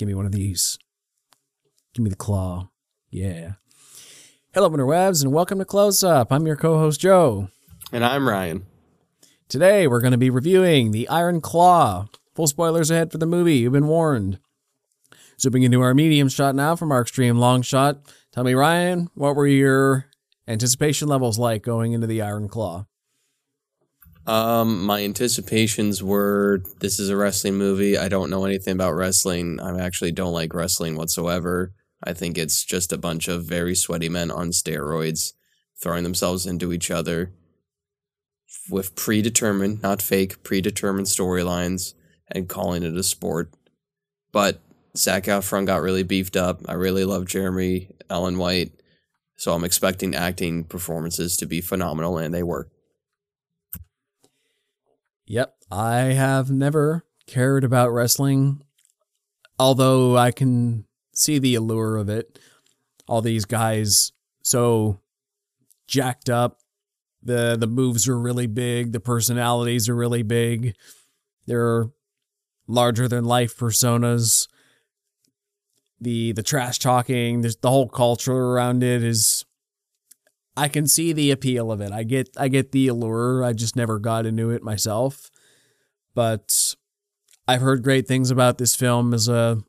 Give me one of these. Give me the claw. Yeah. Hello, interwebs, and welcome to Close Up. I'm your co-host Joe. And I'm Ryan. Today we're going to be reviewing the Iron Claw. Full spoilers ahead for the movie. You've been warned. Zooming into our medium shot now from our extreme long shot. Tell me, Ryan, what were your anticipation levels like going into the Iron Claw? Um, my anticipations were this is a wrestling movie. I don't know anything about wrestling. I actually don't like wrestling whatsoever. I think it's just a bunch of very sweaty men on steroids throwing themselves into each other with predetermined, not fake, predetermined storylines and calling it a sport. But Zac Efron got really beefed up. I really love Jeremy Allen White. So I'm expecting acting performances to be phenomenal, and they were. Yep, I have never cared about wrestling, although I can see the allure of it. All these guys so jacked up. The the moves are really big, the personalities are really big. They're larger than life personas. The the trash talking, there's the whole culture around it is I can see the appeal of it. I get I get the allure. I just never got into it myself. But I've heard great things about this film as a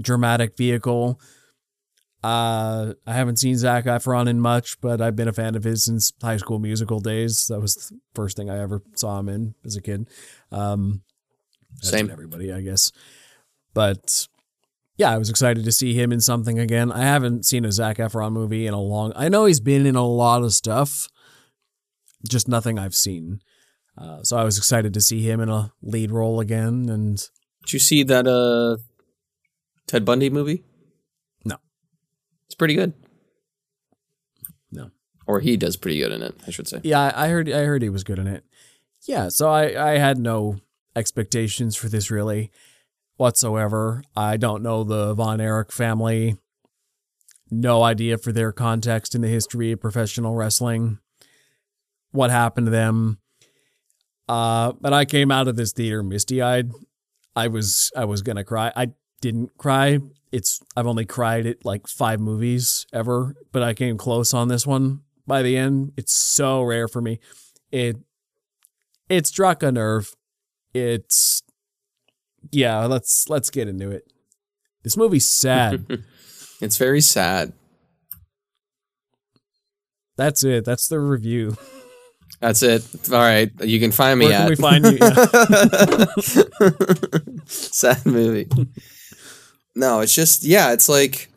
dramatic vehicle. Uh, I haven't seen Zac Efron in much, but I've been a fan of his since High School Musical days. That was the first thing I ever saw him in as a kid. Um, Same. everybody, I guess. But yeah, I was excited to see him in something again. I haven't seen a Zac Efron movie in a long. I know he's been in a lot of stuff, just nothing I've seen. Uh, so I was excited to see him in a lead role again. And Did you see that uh Ted Bundy movie? No. It's pretty good. No. Or he does pretty good in it, I should say. yeah, I heard I heard he was good in it. Yeah, so I I had no expectations for this really whatsoever. I don't know the Von Erich family. No idea for their context in the history of professional wrestling. What happened to them? Uh, but I came out of this theater misty eyed. I was I was gonna cry. I didn't cry. It's I've only cried at like five movies ever, but I came close on this one by the end. It's so rare for me. It it struck a nerve. It's yeah, let's let's get into it. This movie's sad. It's very sad. That's it. That's the review. That's it. All right. You can find me Where can at we find you? Yeah. sad movie. No, it's just yeah, it's like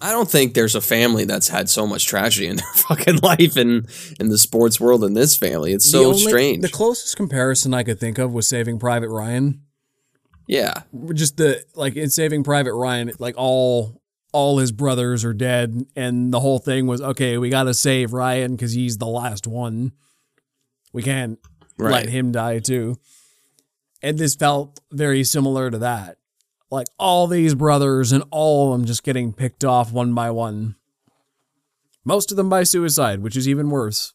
I don't think there's a family that's had so much tragedy in their fucking life in in the sports world in this family. It's The so only- strange. The closest comparison I could think of was Saving Private Ryan. Yeah. Just the like in Saving Private Ryan, like all all his brothers are dead, and the whole thing was okay. We got to save Ryan because he's the last one. We can't let him die too. And this felt very similar to that. Like all these brothers and all of them just getting picked off one by one. Most of them by suicide, which is even worse.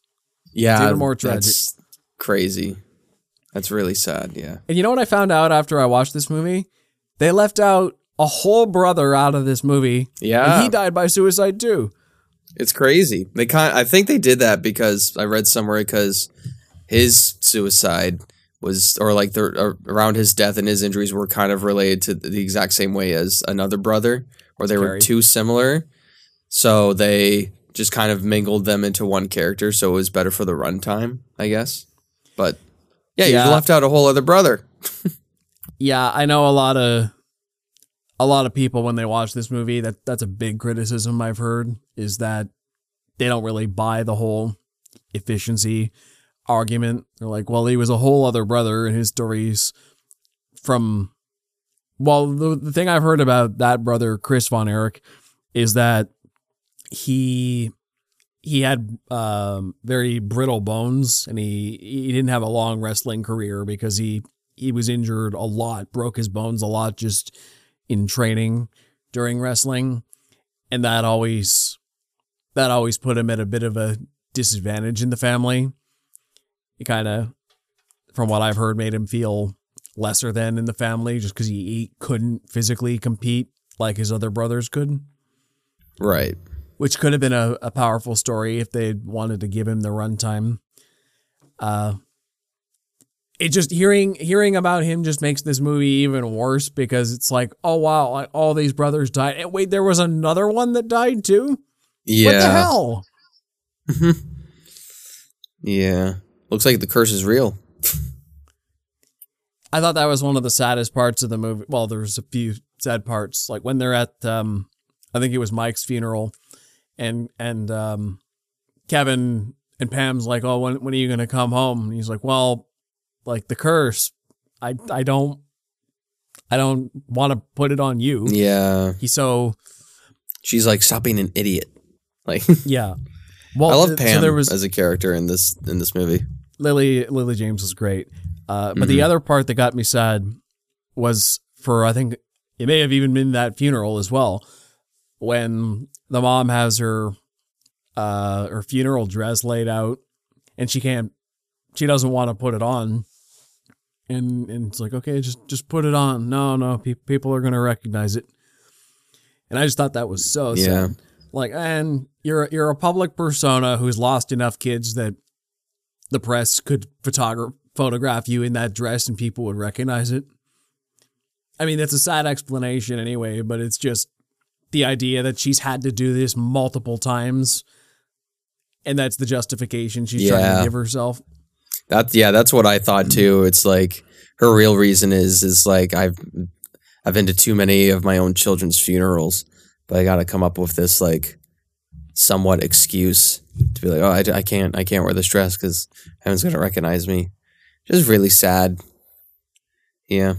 Yeah. even more tragic. That's crazy. That's really sad, yeah. And you know what I found out after I watched this movie? They left out a whole brother out of this movie. Yeah. And he died by suicide too. It's crazy. They kind I think they did that because I read somewhere because his suicide was or like the or around his death and his injuries were kind of related to the exact same way as another brother or they were too similar. So they just kind of mingled them into one character so it was better for the runtime, I guess. But yeah, Yeah. you left out a whole other brother. Yeah, I know a lot of a lot of people when they watch this movie that that's a big criticism I've heard is that they don't really buy the whole efficiency argument. They're like, well, he was a whole other brother and his stories from well, the, the thing I've heard about that brother Chris Von Erich is that he he had um, very brittle bones and he he didn't have a long wrestling career because he he was injured a lot, broke his bones a lot just in training during wrestling, and that always that always put him at a bit of a disadvantage in the family. It kind of, from what I've heard, made him feel lesser than in the family just because he, he couldn't physically compete like his other brothers could, Right. Which could have been a, a powerful story if they wanted to give him the runtime. Uh, it just hearing hearing about him just makes this movie even worse because it's like, oh wow, all these brothers died. And wait, there was another one that died too. Yeah. What the hell? Yeah. Looks like the curse is real. I thought that was one of the saddest parts of the movie. Well, there's a few sad parts, like when they're at, um, I think it was Mike's funeral, and and um, Kevin and Pam's like, "Oh, when when are you gonna come home?" And he's like, "Well, like the curse, I I don't, I don't want to put it on you." Yeah. He's so She's like, stop being an idiot. Like yeah. Well, I love Pam So there was as a character in this in this movie. Lily Lily James was great. Uh, but the Mhm. other part that got me sad was for I think it may have even been that funeral as well, when the mom has her uh, her funeral dress laid out and she can't she doesn't want to put it on. And and it's like okay just just put it on no no pe- people are gonna recognize it, and I just thought that was so Yeah. sad. Like, and you're you're a public persona who's lost enough kids that the press could photograph photograph you in that dress and people would recognize it. I mean, that's a sad explanation anyway, but it's just the idea that she's had to do this multiple times, and that's the justification she's trying to give herself. That yeah, that's what I thought too. It's like her real reason is is like I've I've been to too many of my own children's funerals, but I got to come up with this like somewhat excuse to be like, oh, I, I can't I can't wear this dress because everyone's gonna recognize me. Just really sad. Yeah,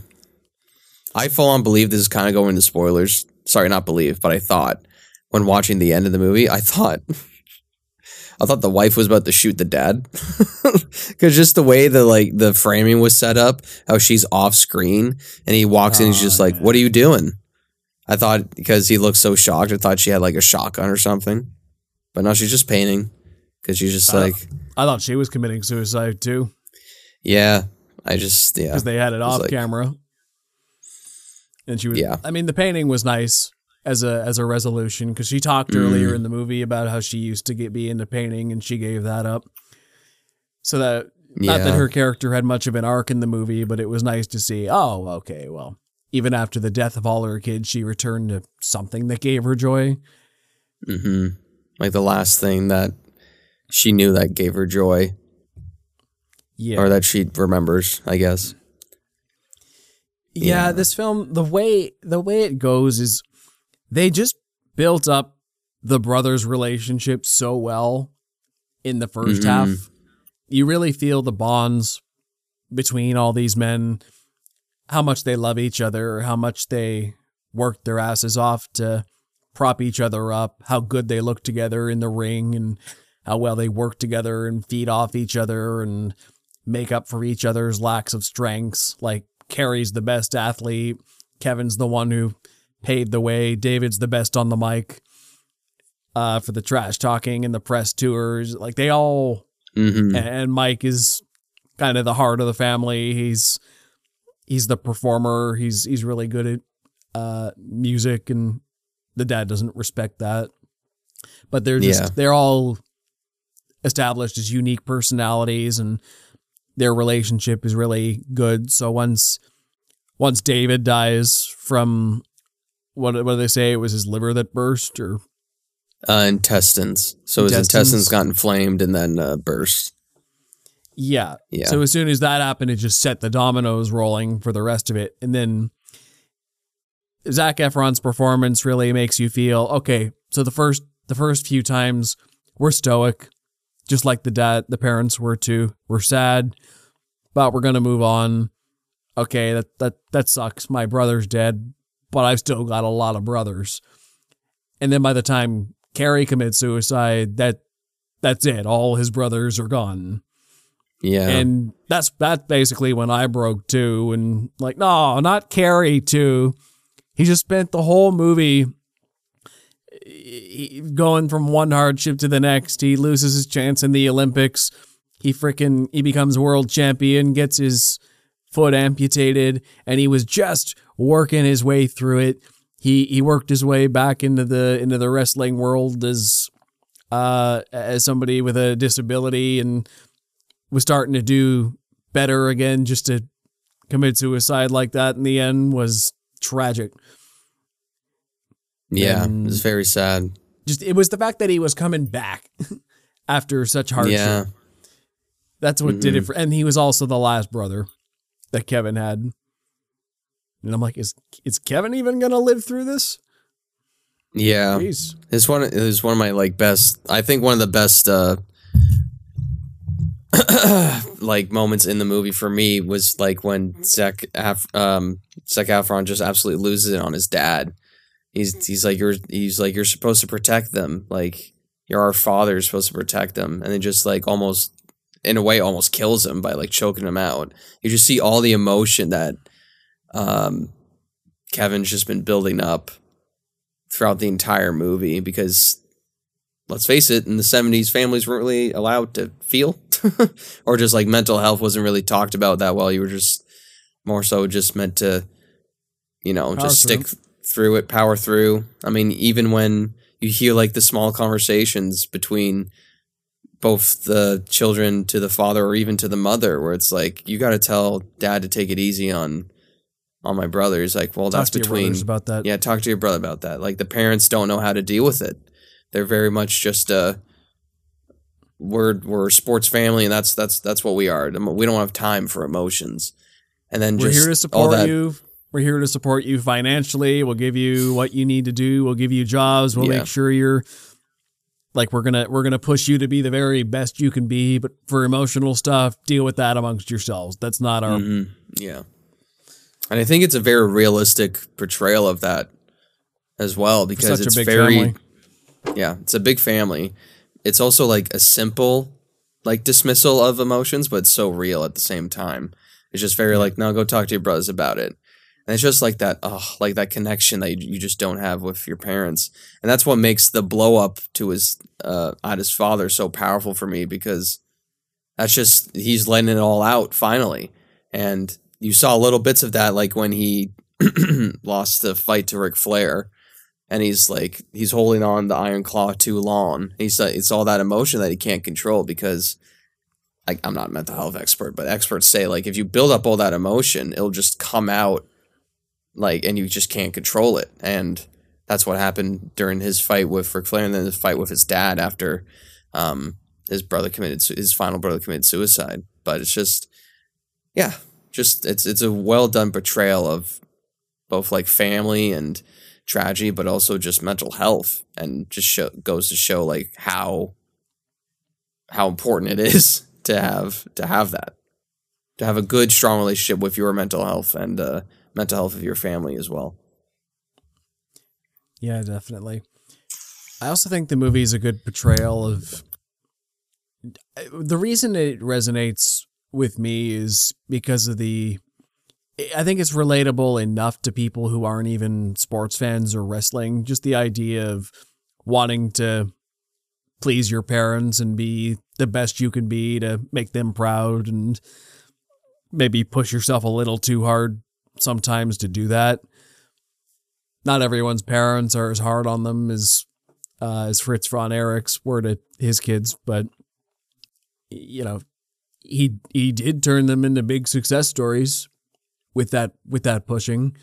I full on believe this is kind of going into spoilers. Sorry, not believe, but I thought when watching the end of the movie, I thought. I thought the wife was about to shoot the dad because just the way the like the framing was set up, how she's off screen and he walks in, he's just Oh, like. "What are you doing?" I thought because he looked so shocked, I thought she had like a shotgun or something, but no, she's just painting because she's just Uh, like, I thought she was committing suicide too yeah, I just yeah, because they had it off like- camera, and she was. Yeah. I mean, the painting was nice as a as a resolution because she talked Mm. earlier in the movie about how she used to get be into painting and she gave that up. So that not that her character had much of an arc in the movie, but it was nice to see. Oh, okay, well, even after the death of all her kids, she returned to something that gave her joy. hmm like the last thing that she knew that gave her joy Yeah, or that she remembers, I guess. Yeah, Yeah. this film the way the way it goes is they just built up the brothers relationship so well in the 1st Mhm. half you really feel the bonds between all these men how much they love each other how much they work their asses off to prop each other up how good they look together in the ring and how well they work together and feed off each other and make up for each other's lacks of strengths like Kerry's the best athlete Kevin's the one who paved the way David's the best on the mic uh, for the trash talking and the press tours like they all hmm and Mike is kind of the heart of the family. He's he's the performer. He's he's really good at uh, music, and the dad doesn't respect that. But they're just Yeah. they're all established as unique personalities, and their relationship is really good. So once once David dies from what what do they say? It was his liver that burst, or Uh, intestines. So his Intestines. intestines got inflamed and then uh, burst. Yeah. Yeah. So as soon as that happened, it just set the dominoes rolling for the rest of it. And then Zac Efron's performance really makes you feel okay. So the first the first few times we're stoic, just like the dad the parents were too. We're sad, but we're gonna move on. Okay, that that that sucks. My brother's dead, but I've still got a lot of brothers. And then by the time Kerry commits suicide, that that's it. All his brothers are gone. yeah. And that's that's basically when I broke too, and like, no, not Kerry too. He just spent the whole movie going from one hardship to the next. He loses his chance in the Olympics. He freaking he becomes world champion, gets his foot amputated, and he was just working his way through it. He he worked his way back into the into the wrestling world as uh as somebody with a disability and was starting to do better again just to commit suicide like that in the end was tragic. Yeah, And- was very sad. Just it was the fact that he was coming back after such hardship. Yeah, That's what did it for and he was also the last brother that Kevin had. And I'm like, is is Kevin even gonna live through this? yeah. Jeez. It's one. It was one of my like best. I think one of the best uh like moments in the movie for me was like when Zac Af- um Zac Efron just absolutely loses it on his dad. He's he's like you're he's like you're supposed to protect them. Like you're our father, you're supposed to protect them, and then just like almost in a way almost kills him by like choking him out. You just see all the emotion that um Kevin's just been building up throughout the entire movie because let's face it, in the 70s, families weren't really allowed to feel or just like mental health wasn't really talked about that well. You were just more so just meant to, you know, Power just stick through it, power through. I mean, even when you hear like the small conversations between both the children to the father or even to the mother where it's like you got to tell dad to take it easy on on my brother he's like well Talk that's to between brothers about that. yeah, talk to your brother about that. Like the parents don't know how to deal with it. They're very much just uh we're we're a sports family and that's that's that's what we are. We don't have time for emotions. And then We're just here to all support that you. We're here to support you financially. We'll give you what you need to do. We'll give you jobs. We'll Yeah. make sure you're like we're gonna we're gonna push you to be the very best you can be. But for emotional stuff, deal with that amongst yourselves. That's not our Mhm. Yeah. And I think it's a very realistic portrayal of that as well because it's a big very family. Yeah, it's a big family. It's also like a simple like dismissal of emotions, but it's so real at the same time. It's just very like, no, go talk to your brothers about it. And it's just like that, oh, like that connection that you, you just don't have with your parents. And that's what makes the blow up to his uh at his father so powerful for me because that's just he's letting it all out finally. And you saw little bits of that like when he lost the fight to Ric Flair and he's like he's holding on the iron claw too long. He's uh, it's all that emotion that he can't control because like I'm not a mental health expert, but experts say like if you build up all that emotion, it'll just come out like and you just can't control it. And that's what happened during his fight with Ric Flair and then his fight with his dad after um his brother committed his final brother committed suicide. But it's just yeah, just it's it's a well done portrayal of both like family and tragedy, but also just mental health, and just show, goes to show like how how important it is to have to have that to have a good strong relationship with your mental health and uh, mental health of your family as well. Yeah, definitely. I also think the movie is a good portrayal of the reason it resonates with me is because of the I think it's relatable enough to people who aren't even sports fans or wrestling. Just the idea of wanting to please your parents and be the best you can be to make them proud and maybe push yourself a little too hard sometimes to do that. Not everyone's parents are as hard on them as uh, as Fritz von Erich's were to his kids, but you know, he he did turn them into big success stories with that with that pushing.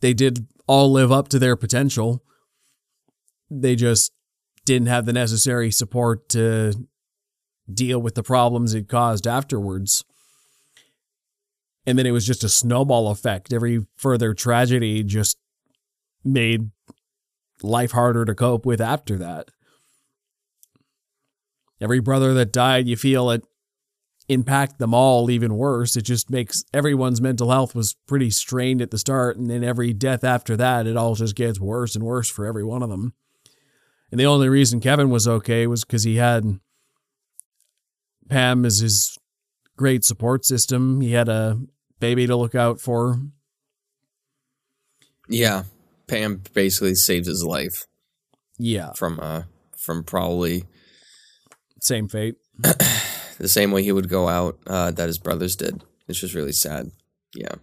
They did all live up to their potential. They just didn't have the necessary support to deal with the problems it caused afterwards. And then it was just a snowball effect. Every further tragedy just made life harder to cope with after that. Every brother that died, you feel it impact them all even worse. It just makes everyone's mental health was pretty strained at the start, and then every death after that, it all just gets worse and worse for every one of them. And the only reason Kevin was okay was because he had Pam as his great support system. He had a baby to look out for. Yeah, Pam basically saved his life Yeah, from uh from probably same fate. the same way he would go out uh, that his brothers did. it's just really sad. Yeah.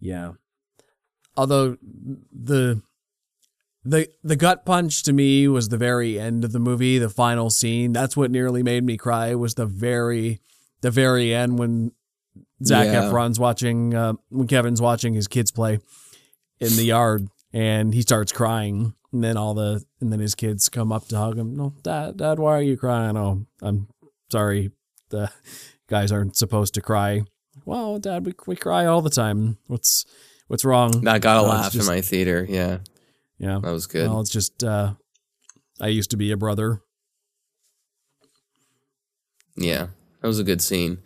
Yeah. Although the the the gut punch to me was the very end of the movie, the final scene. That's what nearly made me cry. Was the very the very end when Zac Yeah. Efron's watching uh, when Kevin's watching his kids play in the yard, and he starts crying, and then all the and then his kids come up to hug him. No, Dad, Dad, why are you crying? Oh, I'm sorry. The guys aren't supposed to cry. Well, Dad, we we cry all the time. What's what's wrong? I got a laugh just- in my theater. Yeah. Yeah. That was good. Well, it's just uh, I used to be a brother. Yeah, that was a good scene.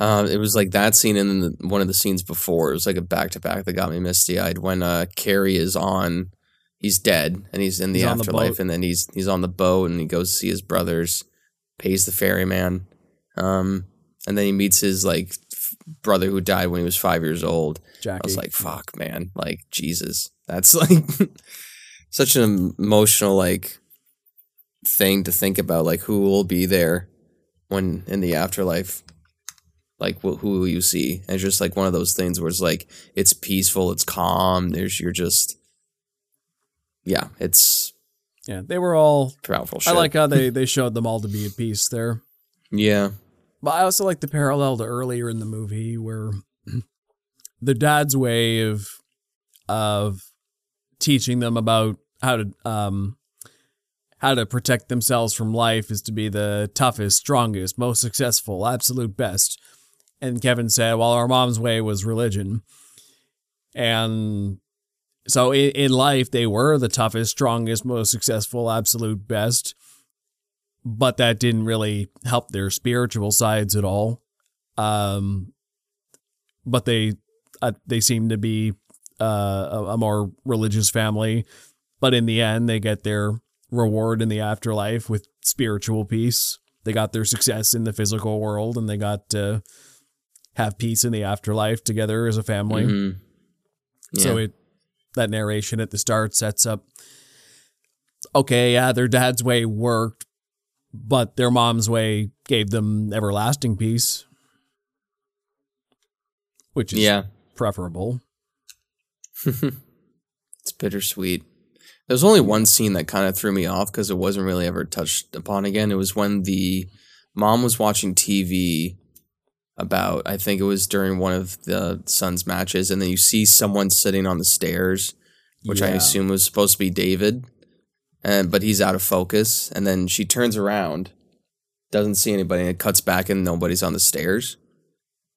Um, it was like that scene and then the, one of the scenes before. It was like a back to back that got me misty eyed when uh, Kerry is on. He's dead and he's in the He's on the afterlife, and then he's he's on the boat and he goes to see his brothers, pays the ferryman, um, and then he meets his like f- brother who died when he was five years old. Jackie. I was like, fuck, man. Like, Jesus. That's like such an emotional, like, thing to think about. Like, who will be there when in the afterlife? Like, wh- who will you see? And it's just like one of those things where it's like, it's peaceful, it's calm. There's, you're just, yeah, it's yeah, they were all. powerful I like how they they showed them all to be at peace there. yeah. But I also like the parallel to earlier in the movie where the dad's way of of teaching them about how to um how to protect themselves from life is to be the toughest, strongest, most successful, absolute best. And Kevin said, well, our mom's way was religion. And so in, in life, they were the toughest, strongest, most successful, absolute best but that didn't really help their spiritual sides at all. Um, but they uh, they seem to be uh, a, more religious family, but in the end, they get their reward in the afterlife with spiritual peace. They got their success in the physical world, and they got to have peace in the afterlife together as a family. Mhm. So it that narration at the start sets up okay, yeah, their dad's way worked, but their mom's way gave them everlasting peace. Which is yeah. preferable. It's bittersweet. There's only one scene that kind of threw me off because it wasn't really ever touched upon again. It was when the mom was watching TV about, I think it was during one of the sons matches, and then you see someone sitting on the stairs, which I assume was supposed to be David, and but he's out of focus. And then she turns around, doesn't see anybody, and it cuts back, and nobody's on the stairs.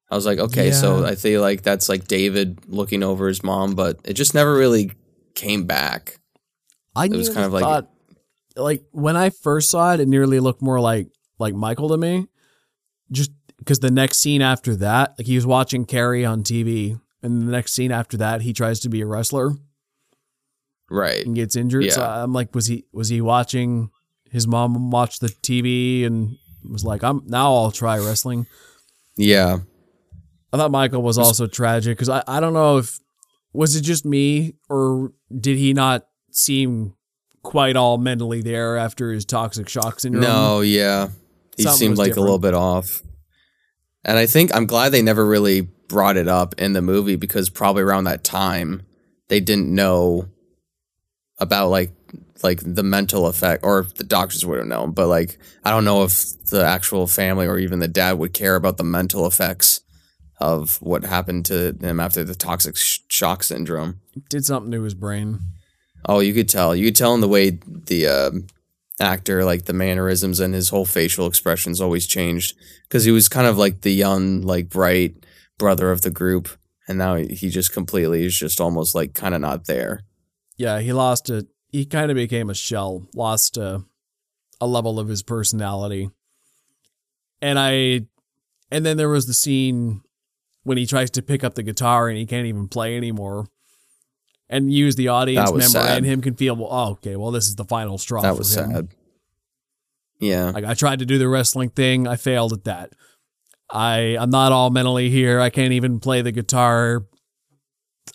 I was like, okay, so I feel like that's like David looking over his mom, but it just never really came back. I it was kind of like- thought, like when I first saw it, it nearly looked more like like Michael to me. Just because the next scene after that, like he was watching Kerry on TV, and the next scene after that, he tries to be a wrestler. Right. and gets injured. So I'm like, was he was he watching his mom watch the TV and was like, I'm now I'll try wrestling. Yeah. I thought Michael was also tragic because I, I don't know if was it just me or did he not seem quite all mentally there after his toxic shock syndrome? No, yeah. He Something seemed like different. a little bit off. And I think I'm glad they never really brought it up in the movie because probably around that time they didn't know about like like the mental effect or the doctors would have known, but like I don't know if the actual family or even the dad would care about the mental effects of what happened to him after the toxic sh- shock syndrome. Did something to his brain. Oh, you could tell. You could tell in the way the um actor, like the mannerisms and his whole facial expressions, always changed because he was kind of like the young, like bright brother of the group, and now he he just completely is just almost like kind of not there. Yeah, he lost it. He kind of became a shell, lost a, a level of his personality. And I, and then there was the scene when he tries to pick up the guitar and he can't even play anymore. And use the audience member sad. and him can feel, well, oh, okay, well, this is the final straw. that for was him. sad. Yeah, Like I tried to do the wrestling thing, I failed at that. I I'm not all mentally here. I can't even play the guitar.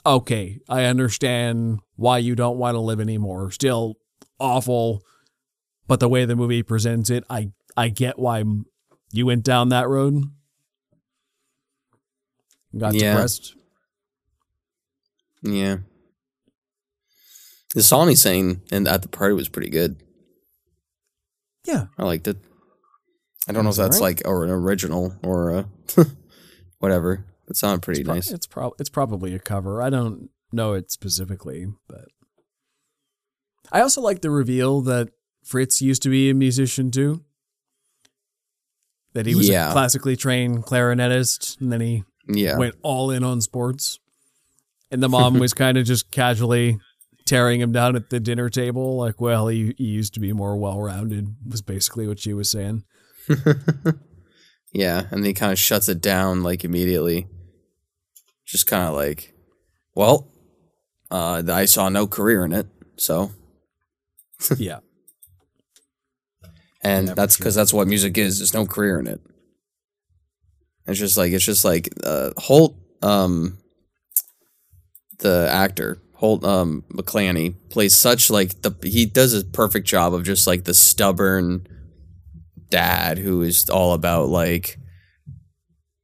Okay, I understand why you don't want to live anymore. Still awful, but the way the movie presents it, I I get why you went down that road. Got Yeah. depressed. Yeah. The song he's saying and at the party was pretty good. Yeah. I liked it. I don't know if That's alright. like or an original or a whatever. It sounded pretty It's, pro- nice. it's, prob- it's probably a cover. I don't know it specifically, but I also like the reveal that Fritz used to be a musician too. That he was Yeah. a classically trained clarinetist, and then he Yeah. went all in on sports. And the mom was kind of just casually tearing him down at the dinner table, like, well, he, he used to be more well rounded, was basically what she was saying. yeah, and he kind of shuts it down like immediately. Just kind of like, well, uh, I saw no career in it, so yeah. and that's because that's what music is. There's no career in it. It's just like it's just like uh, Holt, um, the actor Holt um, McCallany plays such like the he does a perfect job of just like the stubborn dad who is all about like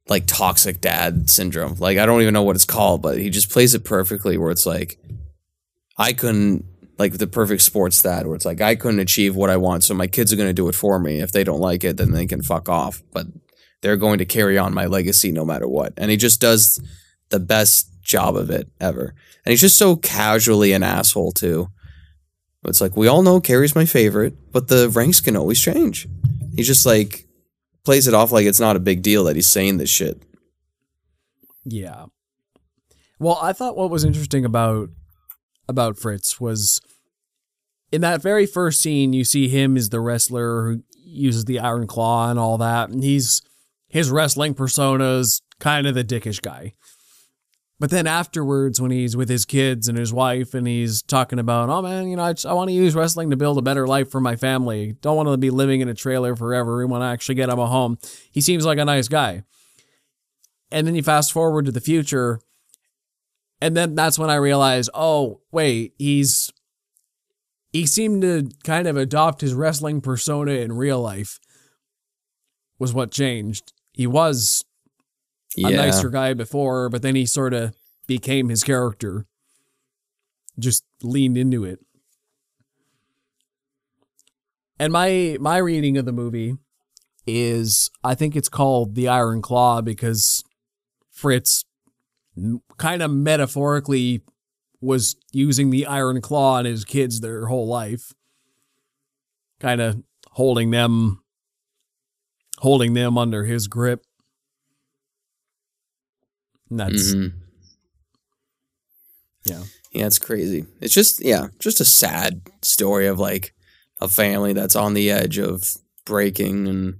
like toxic dad syndrome. Like I don't even know what it's called, but he just plays it perfectly. Where it's like I couldn't like the perfect sports dad, where it's like I couldn't achieve what I want, so my kids are going to do it for me. If they don't like it, then they can fuck off. But they're going to carry on my legacy no matter what. And he just does the best job of it ever. And he's just so casually an asshole too. It's like we all know Kerry's my favorite, but the ranks can always change. He just like plays it off like it's not a big deal that he's saying this shit. Yeah. Well, I thought what was interesting about about Fritz was in that very first scene you see him as the wrestler who uses the iron claw and all that and he's his wrestling persona's kind of the dickish guy. But then afterwards when he's with his kids and his wife and he's talking about, "Oh man, you know, I, just, I want to use wrestling to build a better life for my family. Don't want to be living in a trailer forever. We want to actually get him a home." He seems like a nice guy. And then you fast forward to the future, and then that's when I realized, oh wait, he's he seemed to kind of adopt his wrestling persona in real life. Was what changed. He was a nicer guy before, but then he sort of became his character. Just leaned into it. And my my reading of the movie is I think it's called The Iron Claw because Fritz kind of metaphorically was using the iron claw on his kids their whole life kind of holding them holding them under his grip and that's Mhm. yeah Yeah, it's crazy. It's just yeah, just a sad story of like a family that's on the edge of breaking and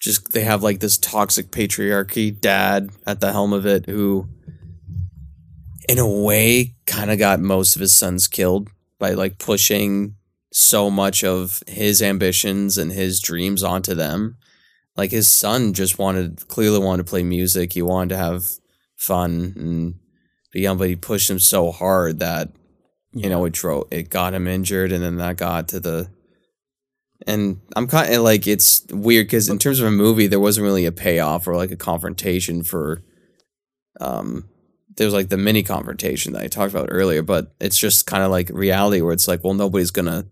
just they have like this toxic patriarchy dad at the helm of it who in a way kind of got most of his sons killed by like pushing so much of his ambitions and his dreams onto them. Like his son just wanted clearly wanted to play music. He wanted to have fun and be young, but he pushed him so hard that you know it drove it got him injured, and then that got to the. And I'm kind of like it's weird because in terms of a movie, there wasn't really a payoff or like a confrontation for. Um, there was like the mini confrontation that I talked about earlier, but it's just kind of like reality where it's like, well, nobody's gonna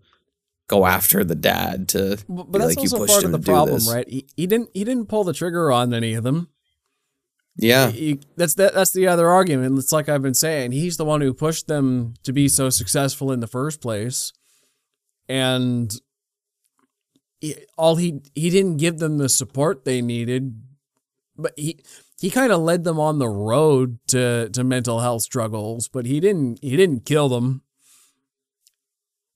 go after the dad to. but, but that's like, you also pushed part of him the to do problem this. right? He, he didn't he didn't pull the trigger on any of them. Yeah, He- that's that, that's the other argument. It's like i've been saying he's the one who pushed them to be so successful in the first place. And he, all he he didn't give them the support they needed but he he kind of led them on the road to to mental health struggles but he didn't he didn't kill them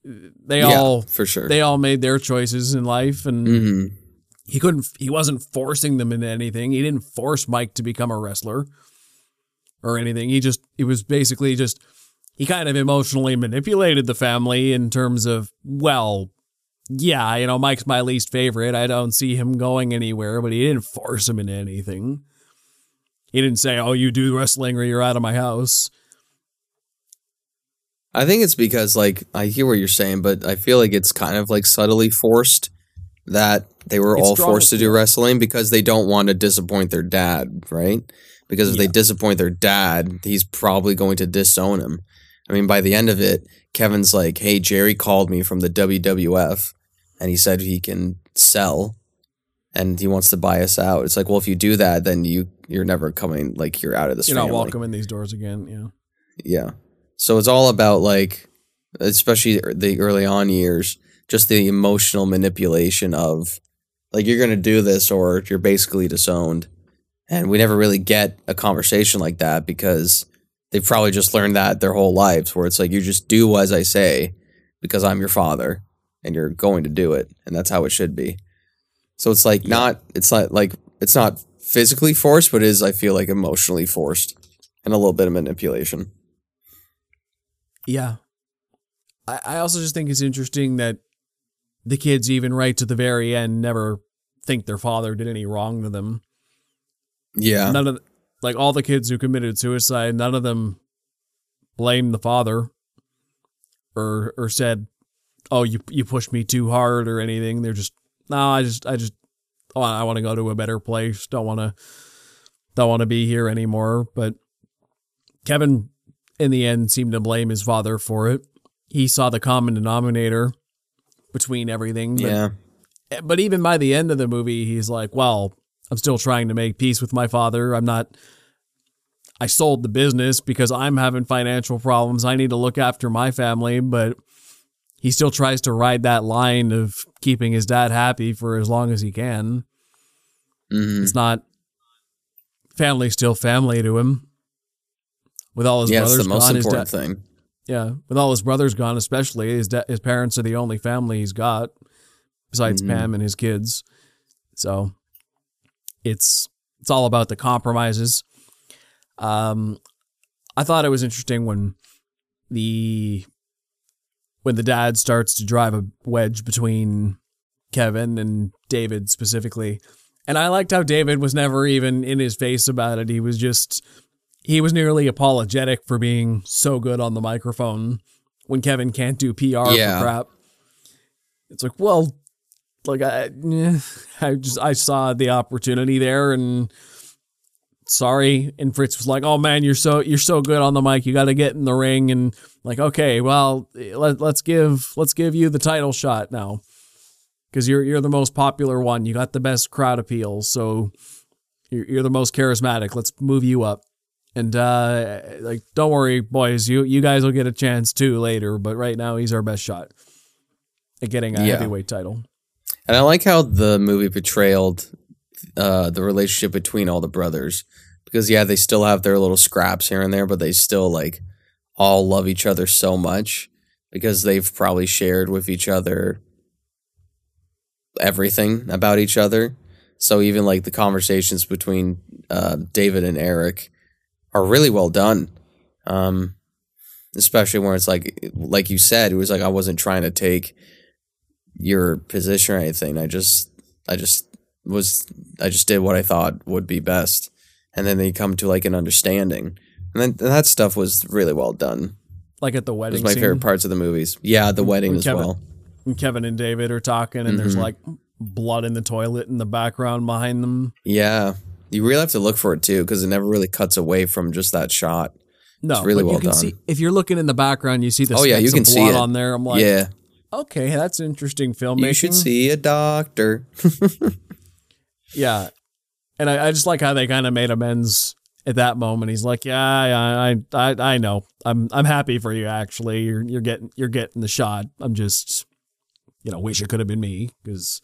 they yeah, all for sure. they all made their choices in life and hmm he couldn't he wasn't forcing them into anything. He didn't force mike to become a wrestler or anything. He just it was basically just he kind of emotionally manipulated the family in terms of well yeah you know mike's my least favorite. I don't see him going anywhere but he didn't force him into anything. He didn't say oh you do wrestling or you're out of my house I think it's because like I hear what you're saying, but I feel like it's kind of like subtly forced that they were It's all forced to do wrestling because they don't want to disappoint their dad, right? because if they disappoint their dad, he's probably going to disown him. I mean, by the end of it, Kevin's like, "Hey, Jerry called me from the WWF, and he said he can sell, and he wants to buy us out." It's like, well, if you do that, then you you're never coming. Like you're out of this. You're not welcome in these doors again. Yeah. Yeah. So it's all about like, especially the early on years, just the emotional manipulation of like you're gonna do this or you're basically disowned. And we never really get a conversation like that because they've probably just learned that their whole lives, where it's like you just do as I say because I'm your father and you're going to do it, and that's how it should be. So it's like not it's not like it's not physically forced, but it is I feel like emotionally forced and a little bit of manipulation. Yeah. I, I also just think it's interesting that the kids, even right to the very end, never think their father did any wrong to them. Yeah. None of like all the kids who committed suicide, none of them blamed the father or or said, "Oh, you you pushed me too hard" or anything. They're just, "No, I just I just oh, I want to go to a better place. Don't want to don't want to be here anymore." But Kevin in the end seemed to blame his father for it. He saw the common denominator between everything. But Yeah. but even by the end of the movie, he's like, well, I'm still trying to make peace with my father. I'm not. I sold the business because I'm having financial problems. I need to look after my family, but he still tries to ride that line of keeping his dad happy for as long as he can. hmm It's not family still family to him. With all his Yeah, brothers the most gone, important dad, thing. yeah, with all his brothers gone, especially his da- his parents are the only family he's got besides Mhm. Pam and his kids. So it's it's all about the compromises. Um, I thought it was interesting when the when the dad starts to drive a wedge between Kevin and David specifically. And I liked how David was never even in his face about it. He was just he was nearly apologetic for being so good on the microphone when Kevin can't do PR Yeah. for crap. It's like, well, like I, eh, I just I saw the opportunity there, and sorry. And Fritz was like, "Oh man, you're so you're so good on the mic. You got to get in the ring." And like, okay, well, let, let's give let's give you the title shot now because you're you're the most popular one. You got the best crowd appeal, so you're, you're the most charismatic. Let's move you up. And uh, like, don't worry, boys. You you guys will get a chance too later. But right now, he's our best shot at getting a Yeah. heavyweight title. And I like how the movie portrayed uh, the relationship between all the brothers because yeah, they still have their little scraps here and there, but they still like all love each other so much because they've probably shared with each other everything about each other. So even like the conversations between uh, David and Eric are really well done. Um, especially where it's like, like you said, it was like I wasn't trying to take your position or anything. I just, I just was, I just did what I thought would be best, and then they come to like an understanding, and then and that stuff was really well done. Like at the It wedding. was my scene. favorite parts of the movies. Yeah, the wedding when as Kevin- well. when Kevin and David are talking, and there's Mhm. like blood in the toilet in the background behind them. Yeah, you really have to look for it too because it never really cuts away from just that shot. No, It's really but well you can done. see if you're looking in the background, you see the Oh, yeah, you can see it. on there. I'm like, yeah, okay, that's interesting filmmaking. you should see a doctor. Yeah, and I, I just like how they kind of made amends at that moment. He's like, yeah, I, I, I, I know. I'm, I'm happy for you. Actually, you're, you're getting, you're getting the shot. I'm just, you know, wish it could have been me because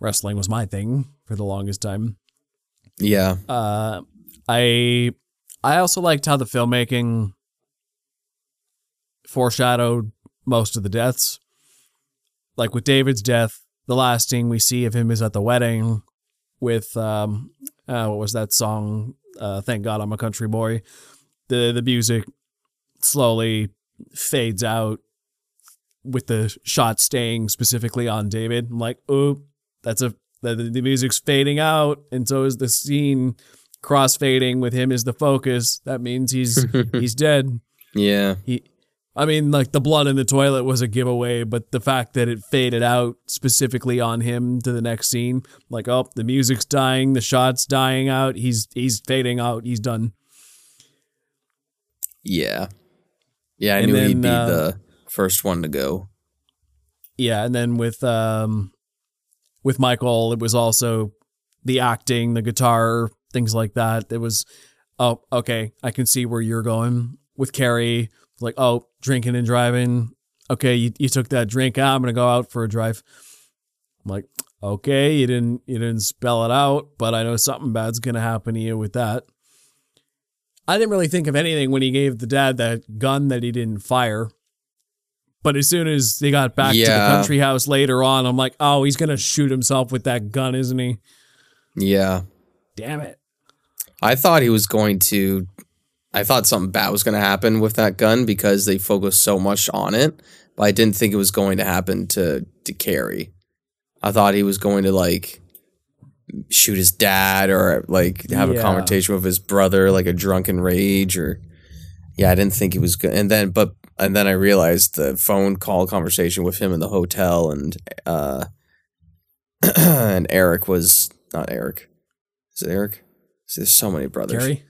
wrestling was my thing for the longest time. Yeah, Uh, I I also liked how the filmmaking foreshadowed most of the deaths. Like with David's death, the last thing we see of him is at the wedding with um uh, what was that song? Uh, Thank God I'm a Country Boy. The the music slowly fades out with the shot staying specifically on David. I'm like, oh, that's a the, the music's fading out, and so is the scene crossfading with him is the focus. That means he's he's dead. yeah. He I mean, like the blood in the toilet was a giveaway, but the fact that it faded out specifically on him to the next scene, like, oh, the music's dying, the shot's dying out, he's he's fading out, he's done. Yeah. Yeah, I And knew he'd be uh, the first one to go. Yeah, and then with um with Michael, it was also the acting, the guitar, things like that. It was oh, okay, I can see where you're going. With Kerry, like, oh, drinking and driving. Okay, you, you took that drink out, I'm gonna go out for a drive. I'm like, okay, you didn't you didn't spell it out, but I know something bad's gonna happen to you with that. I didn't really think of anything when he gave the dad that gun that he didn't fire. But as soon as they got back to the country house later on, I'm like, oh, he's gonna shoot himself with that gun, isn't he? Yeah. Damn it. I thought he was going to I thought something bad was going to happen with that gun because they focused so much on it, but I didn't think it was going to happen to to Kerry. I thought he was going to like shoot his dad or like have a Yeah. conversation with his brother like a drunken rage or yeah, I didn't think he was good. And then but and then I realized the phone call conversation with him in the hotel and uh and Eric was not Eric. Is it Eric? There's so many brothers. Kerry?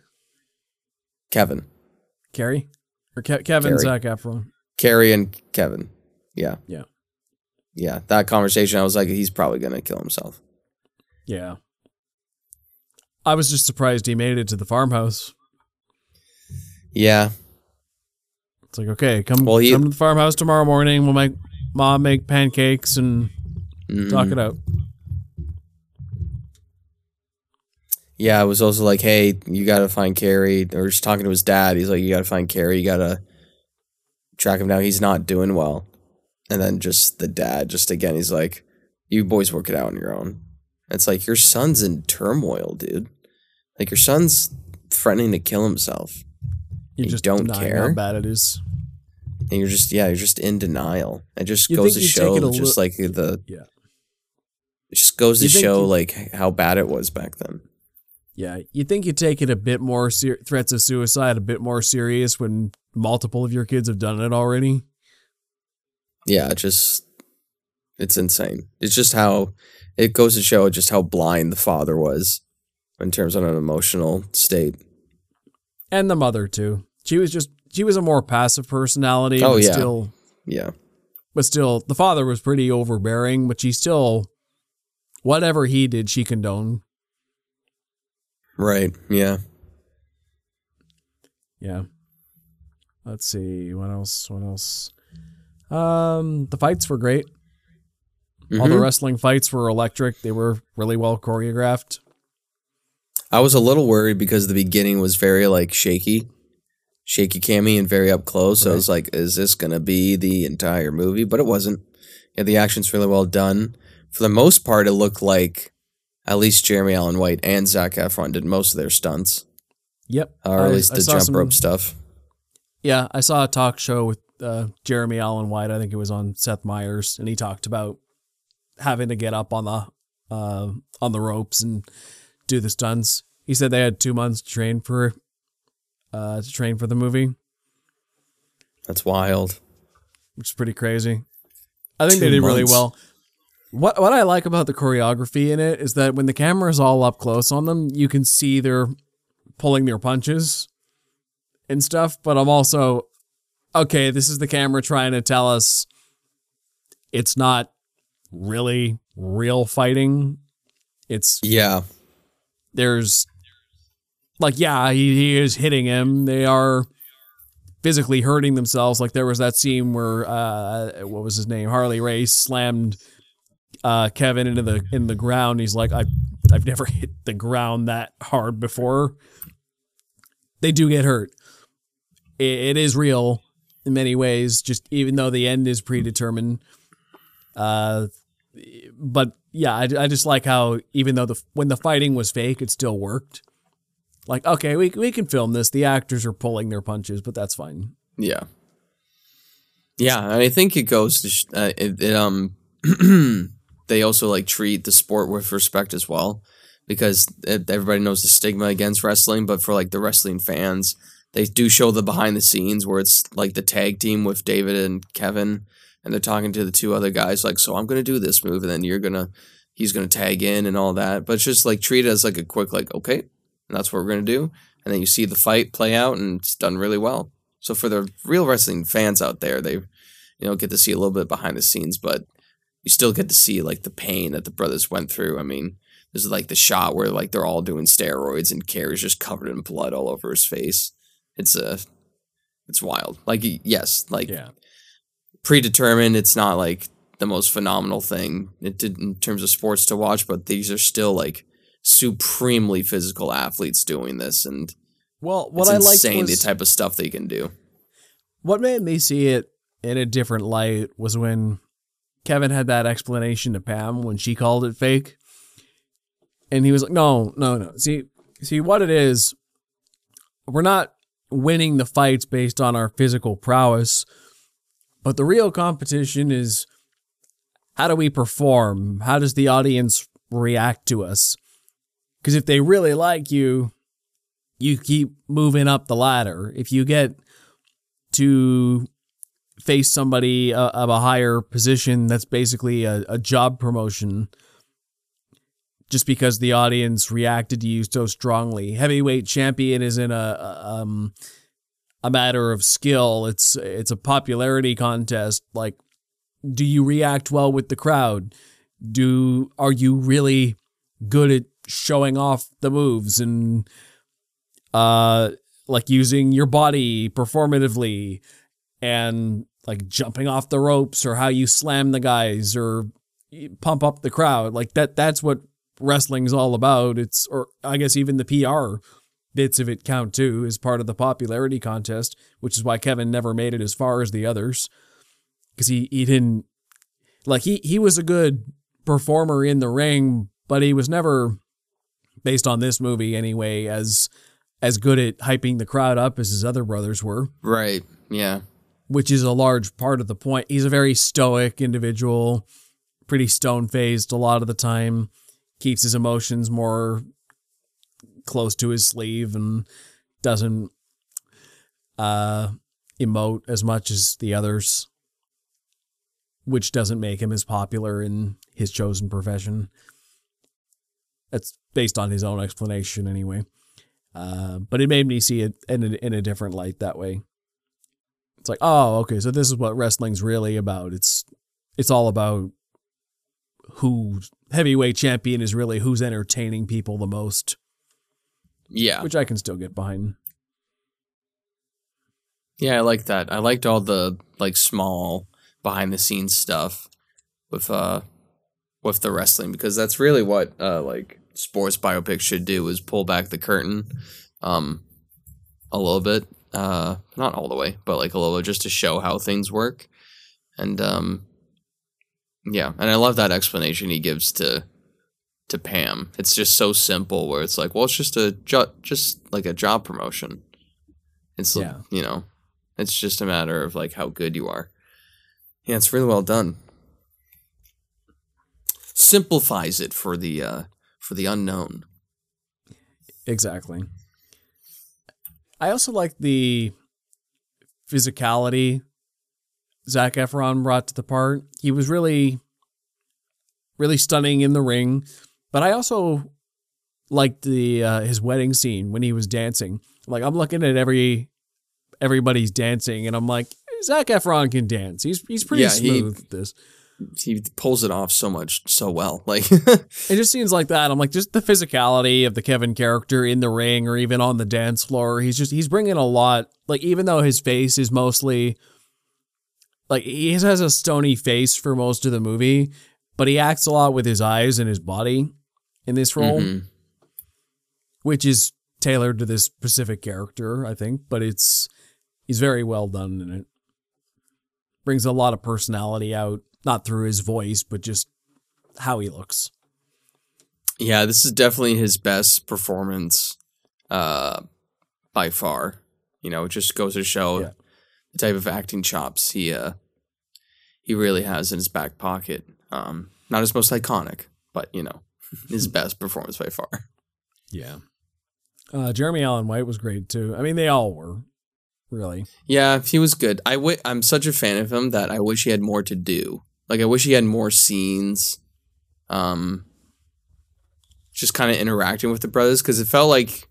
Kevin, Kerry? Or Ke- Kevin Kerry. Zac Efron. Kerry, and Kevin. Yeah, Yeah. yeah. That conversation, I was like, he's probably gonna kill himself. Yeah. I was just surprised he made it to the farmhouse. Yeah, It's like, okay, come, Well, he- come to the farmhouse tomorrow morning. We'll make mom make pancakes and Mhm. talk it out. yeah. It was also like, hey, you gotta find Kerry. Or just talking to his dad. He's like, you gotta find Kerry. You gotta track him down. He's not doing well. And then just the dad, just again, he's like, you boys work it out on your own. It's like your son's in turmoil, dude. Like your son's threatening to kill himself. You You just don't care? how bad it is. and you're just yeah you're just in denial it just You goes to show just li- like the Yeah. it just goes to You think show like how bad it was back then Yeah, you think you take it a bit more ser- threats of suicide a bit more serious when multiple of your kids have done it already. yeah it just it's insane it's just how it goes to show just how blind the father was in terms of an emotional state And the mother too. She was just she was a more passive personality, Oh, yeah. still yeah but still the father was pretty overbearing, but she still whatever he did, she condoned. right yeah Yeah. Let's see, what else? What else? Um the fights were great. All the Mhm. wrestling fights were electric. They were really well choreographed. i was a little worried because the beginning was very like shaky shaky cami and very up close. So i was like is this gonna be the entire movie? But it wasn't. Yeah the action's really well done. For the most part it looked like at least jeremy allen white and zac efron did most of their stunts. Yep. or at I- least the jump some- rope stuff. Yeah, I saw a talk show with uh, Jeremy Allen White. I think it was on Seth Meyers, and he talked about having to get up on the uh, on the ropes and do the stunts. He said they had two months to train for uh, to train for the movie, that's wild which is pretty crazy. I think Two they did really well. What what I like about the choreography in it is that when the camera is all up close on them, you can see they're pulling their punches and stuff. But I'm also okay. This is the camera trying to tell us it's not really real fighting. It's yeah there's like yeah he, he is hitting him. They are physically hurting themselves. Like there was that scene where uh what was his name? Harley race slammed uh kevin into the in the ground. He's like i i've never hit the ground that hard before. They do get hurt. It, it is real in many ways just even though the end is predetermined. Uh but yeah, I, I just like how even though the when the fighting was fake, it still worked. Like, okay, we we can film this. The actors are pulling their punches, but that's fine. Yeah. Yeah, and I think it goes to sh- uh, it, it um they also like treat the sport with respect as well because it, everybody knows the stigma against wrestling, but for like the wrestling fans, they do show the behind the scenes where it's like the tag team with David and Kevin, and they're talking to the two other guys like, "So I'm gonna do this move, and then you're gonna." He's gonna tag in and all that, but it's just like treat it as like a quick like okay, and that's what we're gonna do, and then you see the fight play out, and it's done really well. So for the real wrestling fans out there, they you know get to see a little bit behind the scenes, but you still get to see like the pain that the brothers went through. I mean, there's like the shot where like they're all doing steroids and Kerry's just covered in blood all over his face. It's a, uh, it's wild. Like yes, like Yeah. predetermined. It's not like the most phenomenal thing it did in terms of sports to watch, but these are still like supremely physical athletes doing this, and Well, what it's I insane was the type of stuff they can do. what made me see it in a different light was when Kevin had that explanation to Pam when she called it fake. And he was like, "No, no, no. See, see what it is. We're not winning the fights based on our physical prowess, but the real competition is how do we perform? How does the audience react to us? Because if they really like you, you keep moving up the ladder. If you get to face somebody uh, of a higher position that's basically a, a job promotion just because the audience reacted to you so strongly. Heavyweight champion isn't a, um a matter of skill. It's it's a popularity contest. Like, do you react well with the crowd? Do are you really good at showing off the moves and uh like using your body performatively and like jumping off the ropes or how you slam the guys or pump up the crowd. Like that that's what wrestling's all about. It's or i guess even the pr bits of it count too as part of the popularity contest which is why kevin never made it as far as the others. Because he, he didn't like he he was a good performer in the ring but he was never based on this movie anyway as as good at hyping the crowd up as his other brothers were Right. Yeah. which is a large part of the point. He's a very stoic individual, pretty stone faced a lot of the time, keeps his emotions more close to his sleeve and doesn't uh, emote as much as the others, which doesn't make him as popular in his chosen profession. That's based on his own explanation, anyway. Uh, but it made me see it in a, in a different light that way. It's like, oh, okay, so this is what wrestling's really about. It's it's all about who heavyweight champion is really who's entertaining people the most, Yeah. which I can still get behind. Yeah, I like that. I liked all the like small behind the scenes stuff with uh with the wrestling because that's really what uh like sports biopics should do is pull back the curtain um a little bit uh not all the way but like a little just to show how things work. And um yeah and i love that explanation he gives to to pam. It's just so simple where it's like well it's just a jo- just like a job promotion. It's Yeah. you know it's just a matter of like how good you are. Yeah it's really well done. Simplifies it for the uh for the unknown Exactly. I also like the physicality Zac Efron brought to the part. He was really, really stunning in the ring, but I also liked the uh, his wedding scene when he was dancing. Like I'm looking at every everybody's dancing, and I'm like, Zac Efron can dance. He's he's pretty Yeah, he- smooth at this. He pulls it off so much so well like It just seems like that. I'm like, just the physicality of the Kevin character in the ring or even on the dance floor. He's just he's bringing a lot. Like even though his face is mostly like he has a stony face for most of the movie, but he acts a lot with his eyes and his body in this role, Mhm. which is tailored to this specific character, I think. But it's he's very well done in it. Brings a lot of personality out, not through his voice, but just how he looks. Yeah, this is definitely his best performance uh by far. You know, it just goes to show Yeah. the type of acting chops he uh he really has in his back pocket. Um not his most iconic, but you know, his best performance by far. Yeah. Uh, Jeremy Allen White was great too. I mean, they all were, really. Yeah, he was good. I w- I'm such a fan of him that I wish he had more to do. Like I wish he had more scenes. Um, just kind of interacting with the brothers because it felt like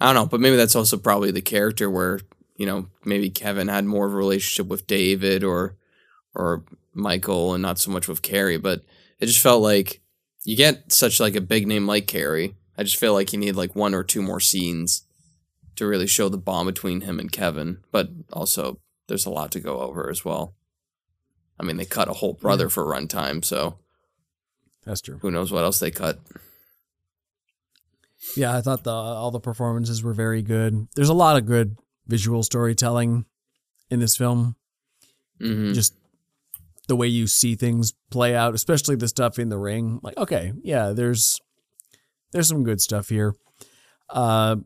I don't know, but maybe that's also probably the character where you know maybe Kevin had more of a relationship with David or or Michael and not so much with Kerry. But it just felt like you get such like a big name like Kerry. I just feel like you need like one or two more scenes to really show the bond between him and Kevin. But also, there's a lot to go over as well. I mean, they cut a whole brother for runtime, so That's true. who knows what else they cut. Yeah, I thought the all the performances were very good. There's a lot of good visual storytelling in this film. hmm Just the way you see things play out, especially the stuff in the ring. Like, okay, yeah, there's there's some good stuff here. Uh,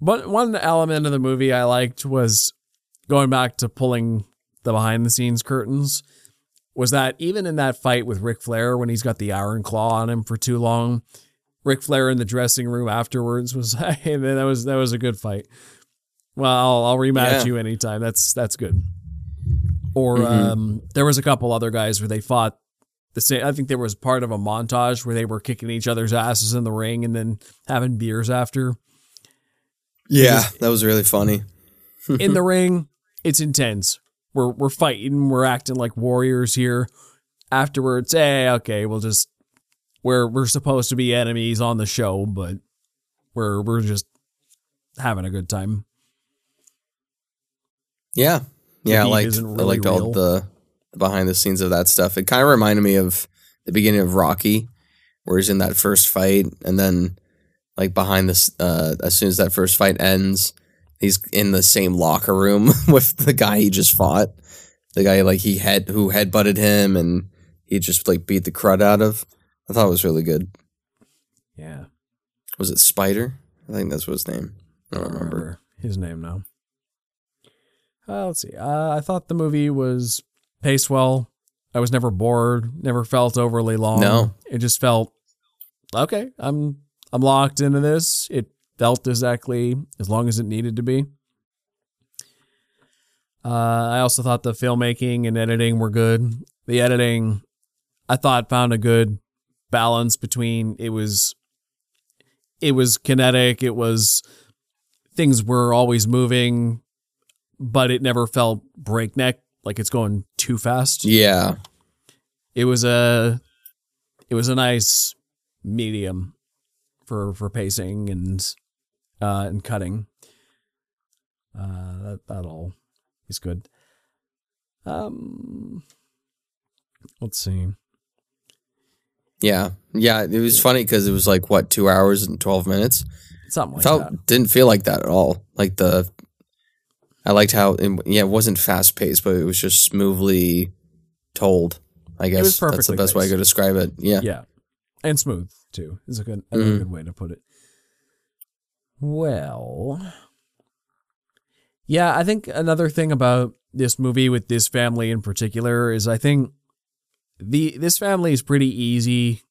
but one element of the movie I liked was going back to pulling the behind the scenes curtains. Was that even in that fight with Ric Flair when he's got the iron claw on him for too long, Ric Flair in the dressing room afterwards was, hey man, that was that was a good fight. Well, I'll, I'll rematch Yeah. you anytime. That's that's good. Or Mhm. um, there was a couple other guys where they fought the same. I think there was part of a montage where they were kicking each other's asses in the ring and then having beers after. Yeah, that was really funny. in the ring, it's intense. We're we're fighting. We're acting like warriors here. Afterwards, hey, okay, we'll just we're we're supposed to be enemies on the show, but we're we're just having a good time. Yeah, yeah, I liked isn't I liked all real. the the behind the scenes of that stuff. It kind of reminded me of the beginning of Rocky, where he's in that first fight, and then like behind this, uh, as soon as that first fight ends, he's in the same locker room with the guy he just fought, the guy like he had who head butted him, and he just like beat the crud out of. I thought it was really good. Yeah, Was it Spider? I think that's what his name. I don't remember. his name now. Uh, let's see. Uh, I thought the movie was paced well. I was never bored. Never felt overly long. No. it just felt okay. I'm I'm locked into this. It felt exactly as long as it needed to be. Uh, I also thought the filmmaking and editing were good. The editing, I thought, found a good balance between it was it was kinetic. It was things were always moving, but it never felt breakneck, like it's going too fast. Yeah, It was a it was a nice medium for for pacing and uh and cutting. Uh that that all is good. Um let's see. yeah, yeah. It was funny because it was like what two hours and twelve minutes. Something like felt that. didn't feel like that at all. Like the, I liked how it, yeah, it wasn't fast paced, but it was just smoothly told. I guess was that's the best way I could describe it. Yeah, Yeah. And smooth too. Is a good another Mhm. good way to put it. Well, yeah, I think another thing about this movie with this family in particular is I think the this family is pretty easy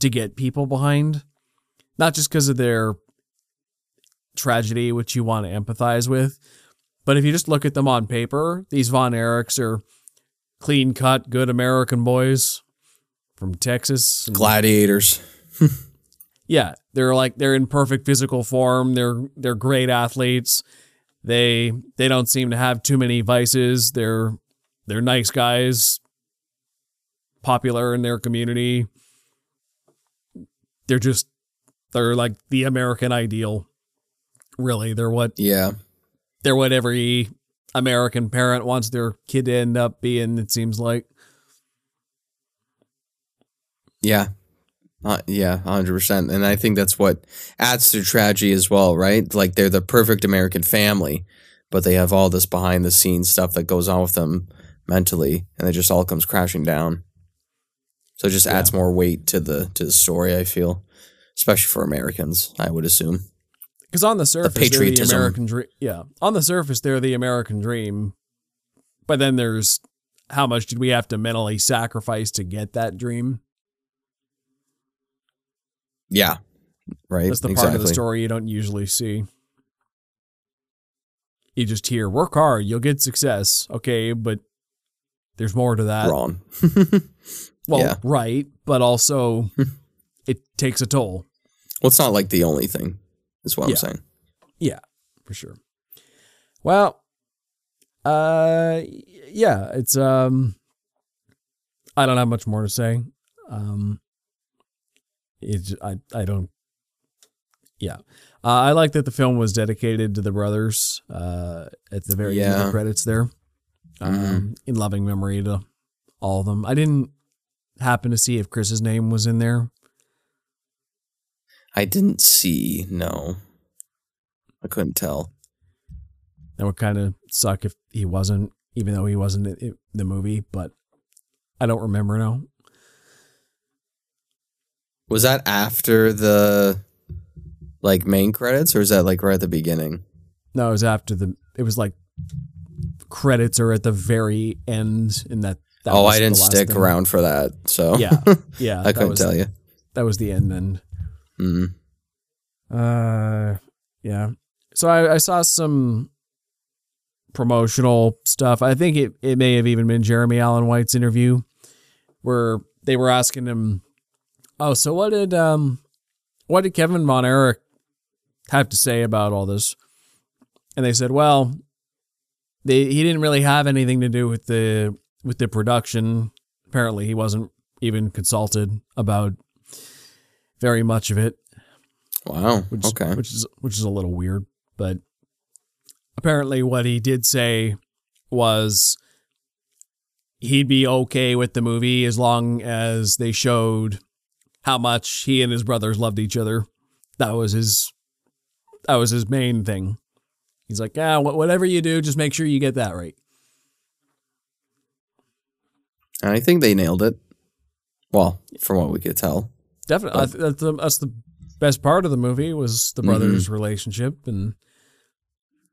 to get people behind, not just because of their tragedy, which you want to empathize with, but if you just look at them on paper, these Von Erichs are clean cut, good American boys from Texas. gladiators. yeah, they're like they're in perfect physical form. They're they're great athletes. They they don't seem to have too many vices. They're they're nice guys, popular in their community. They're just they're like the American ideal. Really, they're what Yeah, they're what every American parent wants their kid to end up being. It seems like. yeah, uh, yeah, hundred percent. And I think that's what adds to tragedy as well, right? Like they're the perfect American family, but they have all this behind the scenes stuff that goes on with them mentally, and it just all comes crashing down. So it just adds more weight to the to the story. I feel, especially for Americans, I would assume. Because on the surface, they're the patriotism. American dream. Yeah, on the surface, they're the American dream, but then there's how much did we have to mentally sacrifice to get that dream? Yeah, right? That's the part of the story you don't usually see. You just hear work hard, you'll get success. Okay, but there's more to that. Wrong. Well, Yeah. right, but also it takes a toll. Well, it's not like the only thing. Is what Yeah. I'm saying. Yeah, for sure. Well, uh, yeah, it's um, I don't have much more to say. Um, it's I I don't. Yeah, uh, I like that the film was dedicated to the brothers. Uh, at the very end of the credits there, um, Mhm. in loving memory to all of them. I didn't happen to see if Chris's name was in there. I didn't see. No, I couldn't tell. That would kind of suck if he wasn't, even though he wasn't in the movie. But I don't remember now. Was that after the like main credits, or is that like right at the beginning? No, it was after the. It was like credits are at the very end, and that. that oh, I didn't stick thing. around for that, so Yeah, yeah. I couldn't was, tell you. That was the end. then. Mm. Uh, yeah. So I, I saw some promotional stuff. I think it, it may have even been Jeremy Allen White's interview where they were asking him, "Oh, so what did um, what did Kevin Von Erich have to say about all this?" And they said, "Well, they he didn't really have anything to do with the with the production. Apparently, he wasn't even consulted about very much of it." Wow. which okay. which is which is a little weird, but apparently what he did say was he'd be okay with the movie as long as they showed how much he and his brothers loved each other. That was his that was his main thing. He's like, "Yeah, whatever you do, just make sure you get that right." I think they nailed it. Well, from what we could tell. Definitely, th- that's the, that's the best part of the movie was the brothers' Mm-hmm. relationship and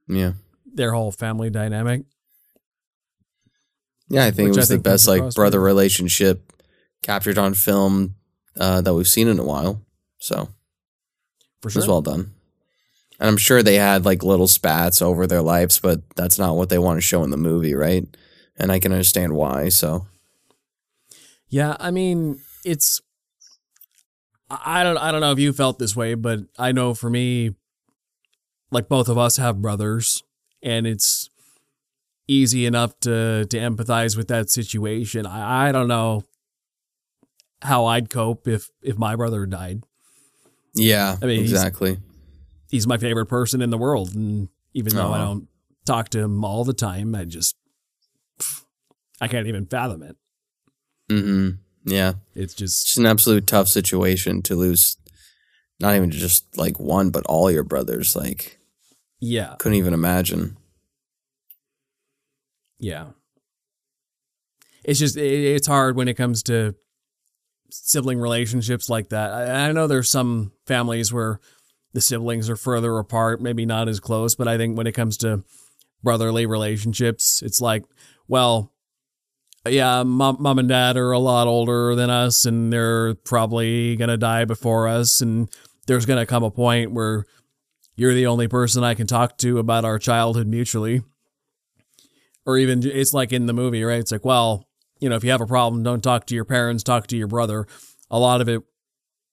Yeah. their whole family dynamic. Yeah, I think Which it was think the best like brother relationship captured on film uh, that we've seen in a while. So For it was well done. And I'm sure they had like little spats over their lives, but that's not what they want to show in the movie, right? And I can understand why. So Yeah, I mean, it's I I don't I don't know if you felt this way, but I know for me like both of us have brothers and it's easy enough to to empathize with that situation. I, I don't know how I'd cope if if my brother died. yeah, I mean, exactly. He's my favorite person in the world and even though I don't talk to him all the time, I just I can't even fathom it. hmm Yeah, It's just it's an absolute tough situation to lose. Not even just like one, but all your brothers. Like, yeah. couldn't even imagine. Yeah. It's just it, it's hard when it comes to sibling relationships like that. I, I know there's some families where the siblings are further apart, maybe not as close, but I think when it comes to brotherly relationships, it's like, well, yeah, mom, mom and dad are a lot older than us and they're probably going to die before us and there's going to come a point where you're the only person I can talk to about our childhood mutually or even it's like in the movie, right? It's like, well, you know, if you have a problem, don't talk to your parents, talk to your brother. A lot of it,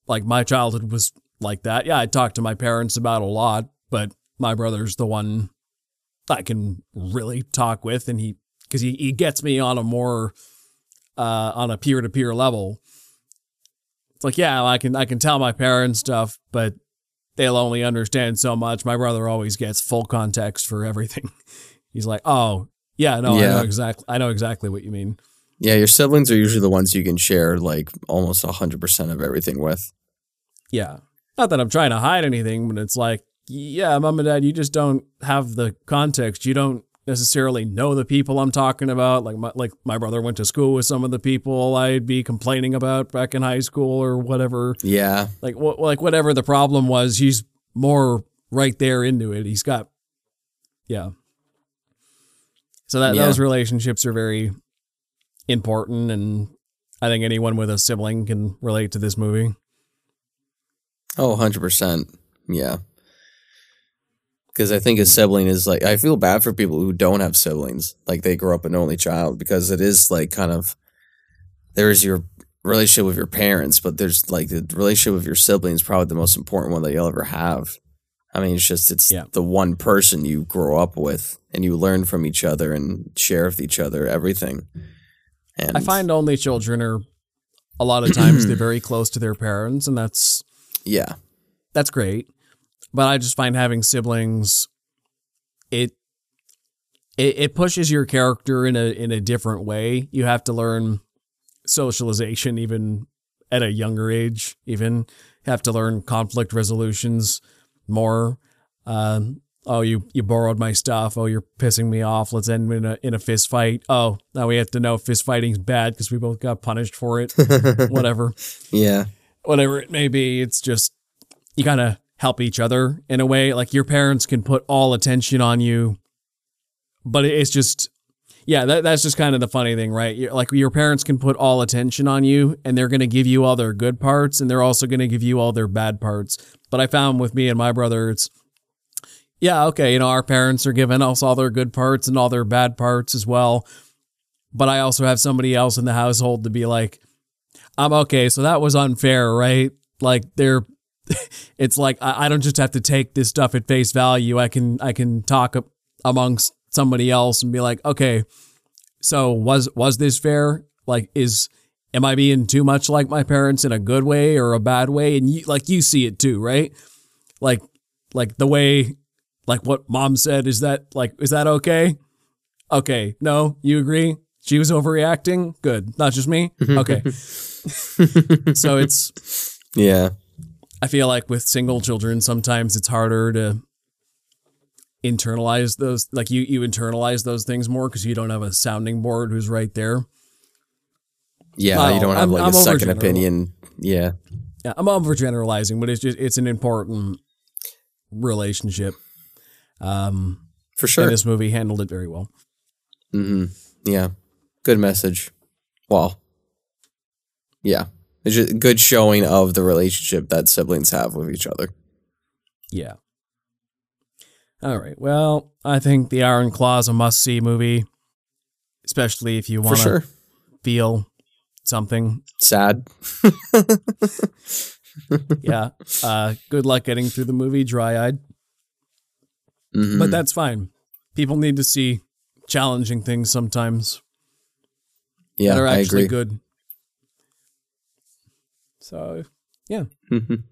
like my childhood was like that. Yeah, I talked to my parents about a lot, but my brother's the one I can really talk with, and he because he, he gets me on a more uh, on a peer to peer level. It's like, yeah, I can I can tell my parents stuff, but they'll only understand so much. My brother always gets full context for everything. He's like, oh, yeah, no, I know exactly. I know exactly what you mean. Yeah, your siblings are usually the ones you can share like almost hundred percent of everything with. Yeah, not that I'm trying to hide anything, but it's like, yeah, mom and dad, you just don't have the context. You don't necessarily know the people I'm talking about. Like my like my brother went to school with some of the people I'd be complaining about back in high school or whatever. Yeah, Like what like whatever the problem was, he's more right there into it. He's got, yeah. So that Yeah. those relationships are very important, and I think anyone with a sibling can relate to this movie. Oh, 100%. Yeah. Because I think a sibling is like, I feel bad for people who don't have siblings. Like they grow up an only child because it is like kind of, there's your relationship with your parents, but there's like the relationship with your siblings, probably the most important one that you'll ever have. I mean, it's just, it's Yeah. the one person you grow up with and you learn from each other and share with each other everything. And I find only children are a lot of times they're very close to their parents, and that's yeah, that's great. But I just find having siblings, it it, it pushes your character in a in a different way. You have to learn socialization even at a younger age. Even have to learn conflict resolutions more. Um, oh, you you borrowed my stuff. Oh, you're pissing me off. Let's end in a in a fist fight. Oh, now we have to know fist fighting's bad because we both got punished for it. Whatever yeah, whatever it may be. It's just you gotta help each other in a way. Like your parents can put all attention on you, but it's just yeah, that, that's just kind of the funny thing, right? You're, like your parents can put all attention on you, and they're gonna give you all their good parts, and they're also gonna give you all their bad parts. But I found with me and my brother, it's yeah, okay, you know, our parents are giving us all their good parts and all their bad parts as well. But I also have somebody else in the household to be like, I'm okay, so that was unfair, right? Like they're it's like I, don't just have to take this stuff at face value. I can I can talk amongst somebody else and be like, okay, so was was this fair? Like is am I being too much like my parents in a good way or a bad way? And you like you see it too, right? Like like the way like what mom said, is that like is that okay? Okay. No, you agree? She was overreacting? Good. Not just me? Okay. so it's yeah, I feel like with single children, sometimes it's harder to internalize those. Like you, you internalize those things more because you don't have a sounding board who's right there. yeah. Well, you don't have I'm- like I'm a second overgeneral. opinion. Yeah, Yeah, I'm overgeneralizing, but it's just it's an important relationship. Um, for sure. this movie handled it very well. hmm Yeah. Good message. Well, yeah. It's just a good showing of the relationship that siblings have with each other. Yeah. All right. Well, I think The Iron Claw is a must see movie, especially if you want to sure. feel something. Sad. Yeah. uh, good luck getting through the movie dry eyed, Mhm. but that's fine. People need to see challenging things sometimes yeah, that are I actually agree. good. So, Mhm.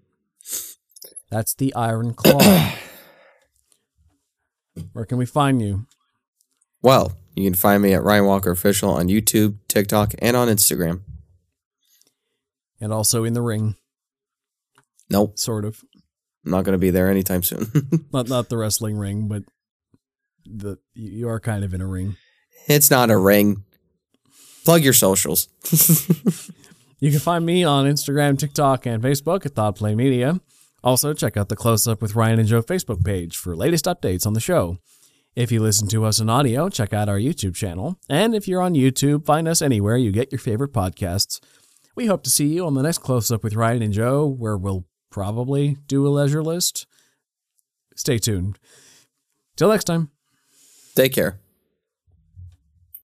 that's The Iron Claw. Where can we find you? well, you can find me at Ryan Walker Official on YouTube, TikTok, and on Instagram. And also in the ring, Nope, sort of. I'm not going to be there anytime soon. Not not the wrestling ring, but the you are kind of in a ring. it's not a ring. Plug your socials. You can find me on Instagram, TikTok, and Facebook at Thought Plane Media. Also, check out the Close Up with Ryan and Joe Facebook page for latest updates on the show. If you listen to us in audio, check out our YouTube channel. And if you're on YouTube, find us anywhere you get your favorite podcasts. We hope to see you on the next Close Up with Ryan and Joe, where we'll probably do a leisure list. Stay tuned. Till next time. Take care.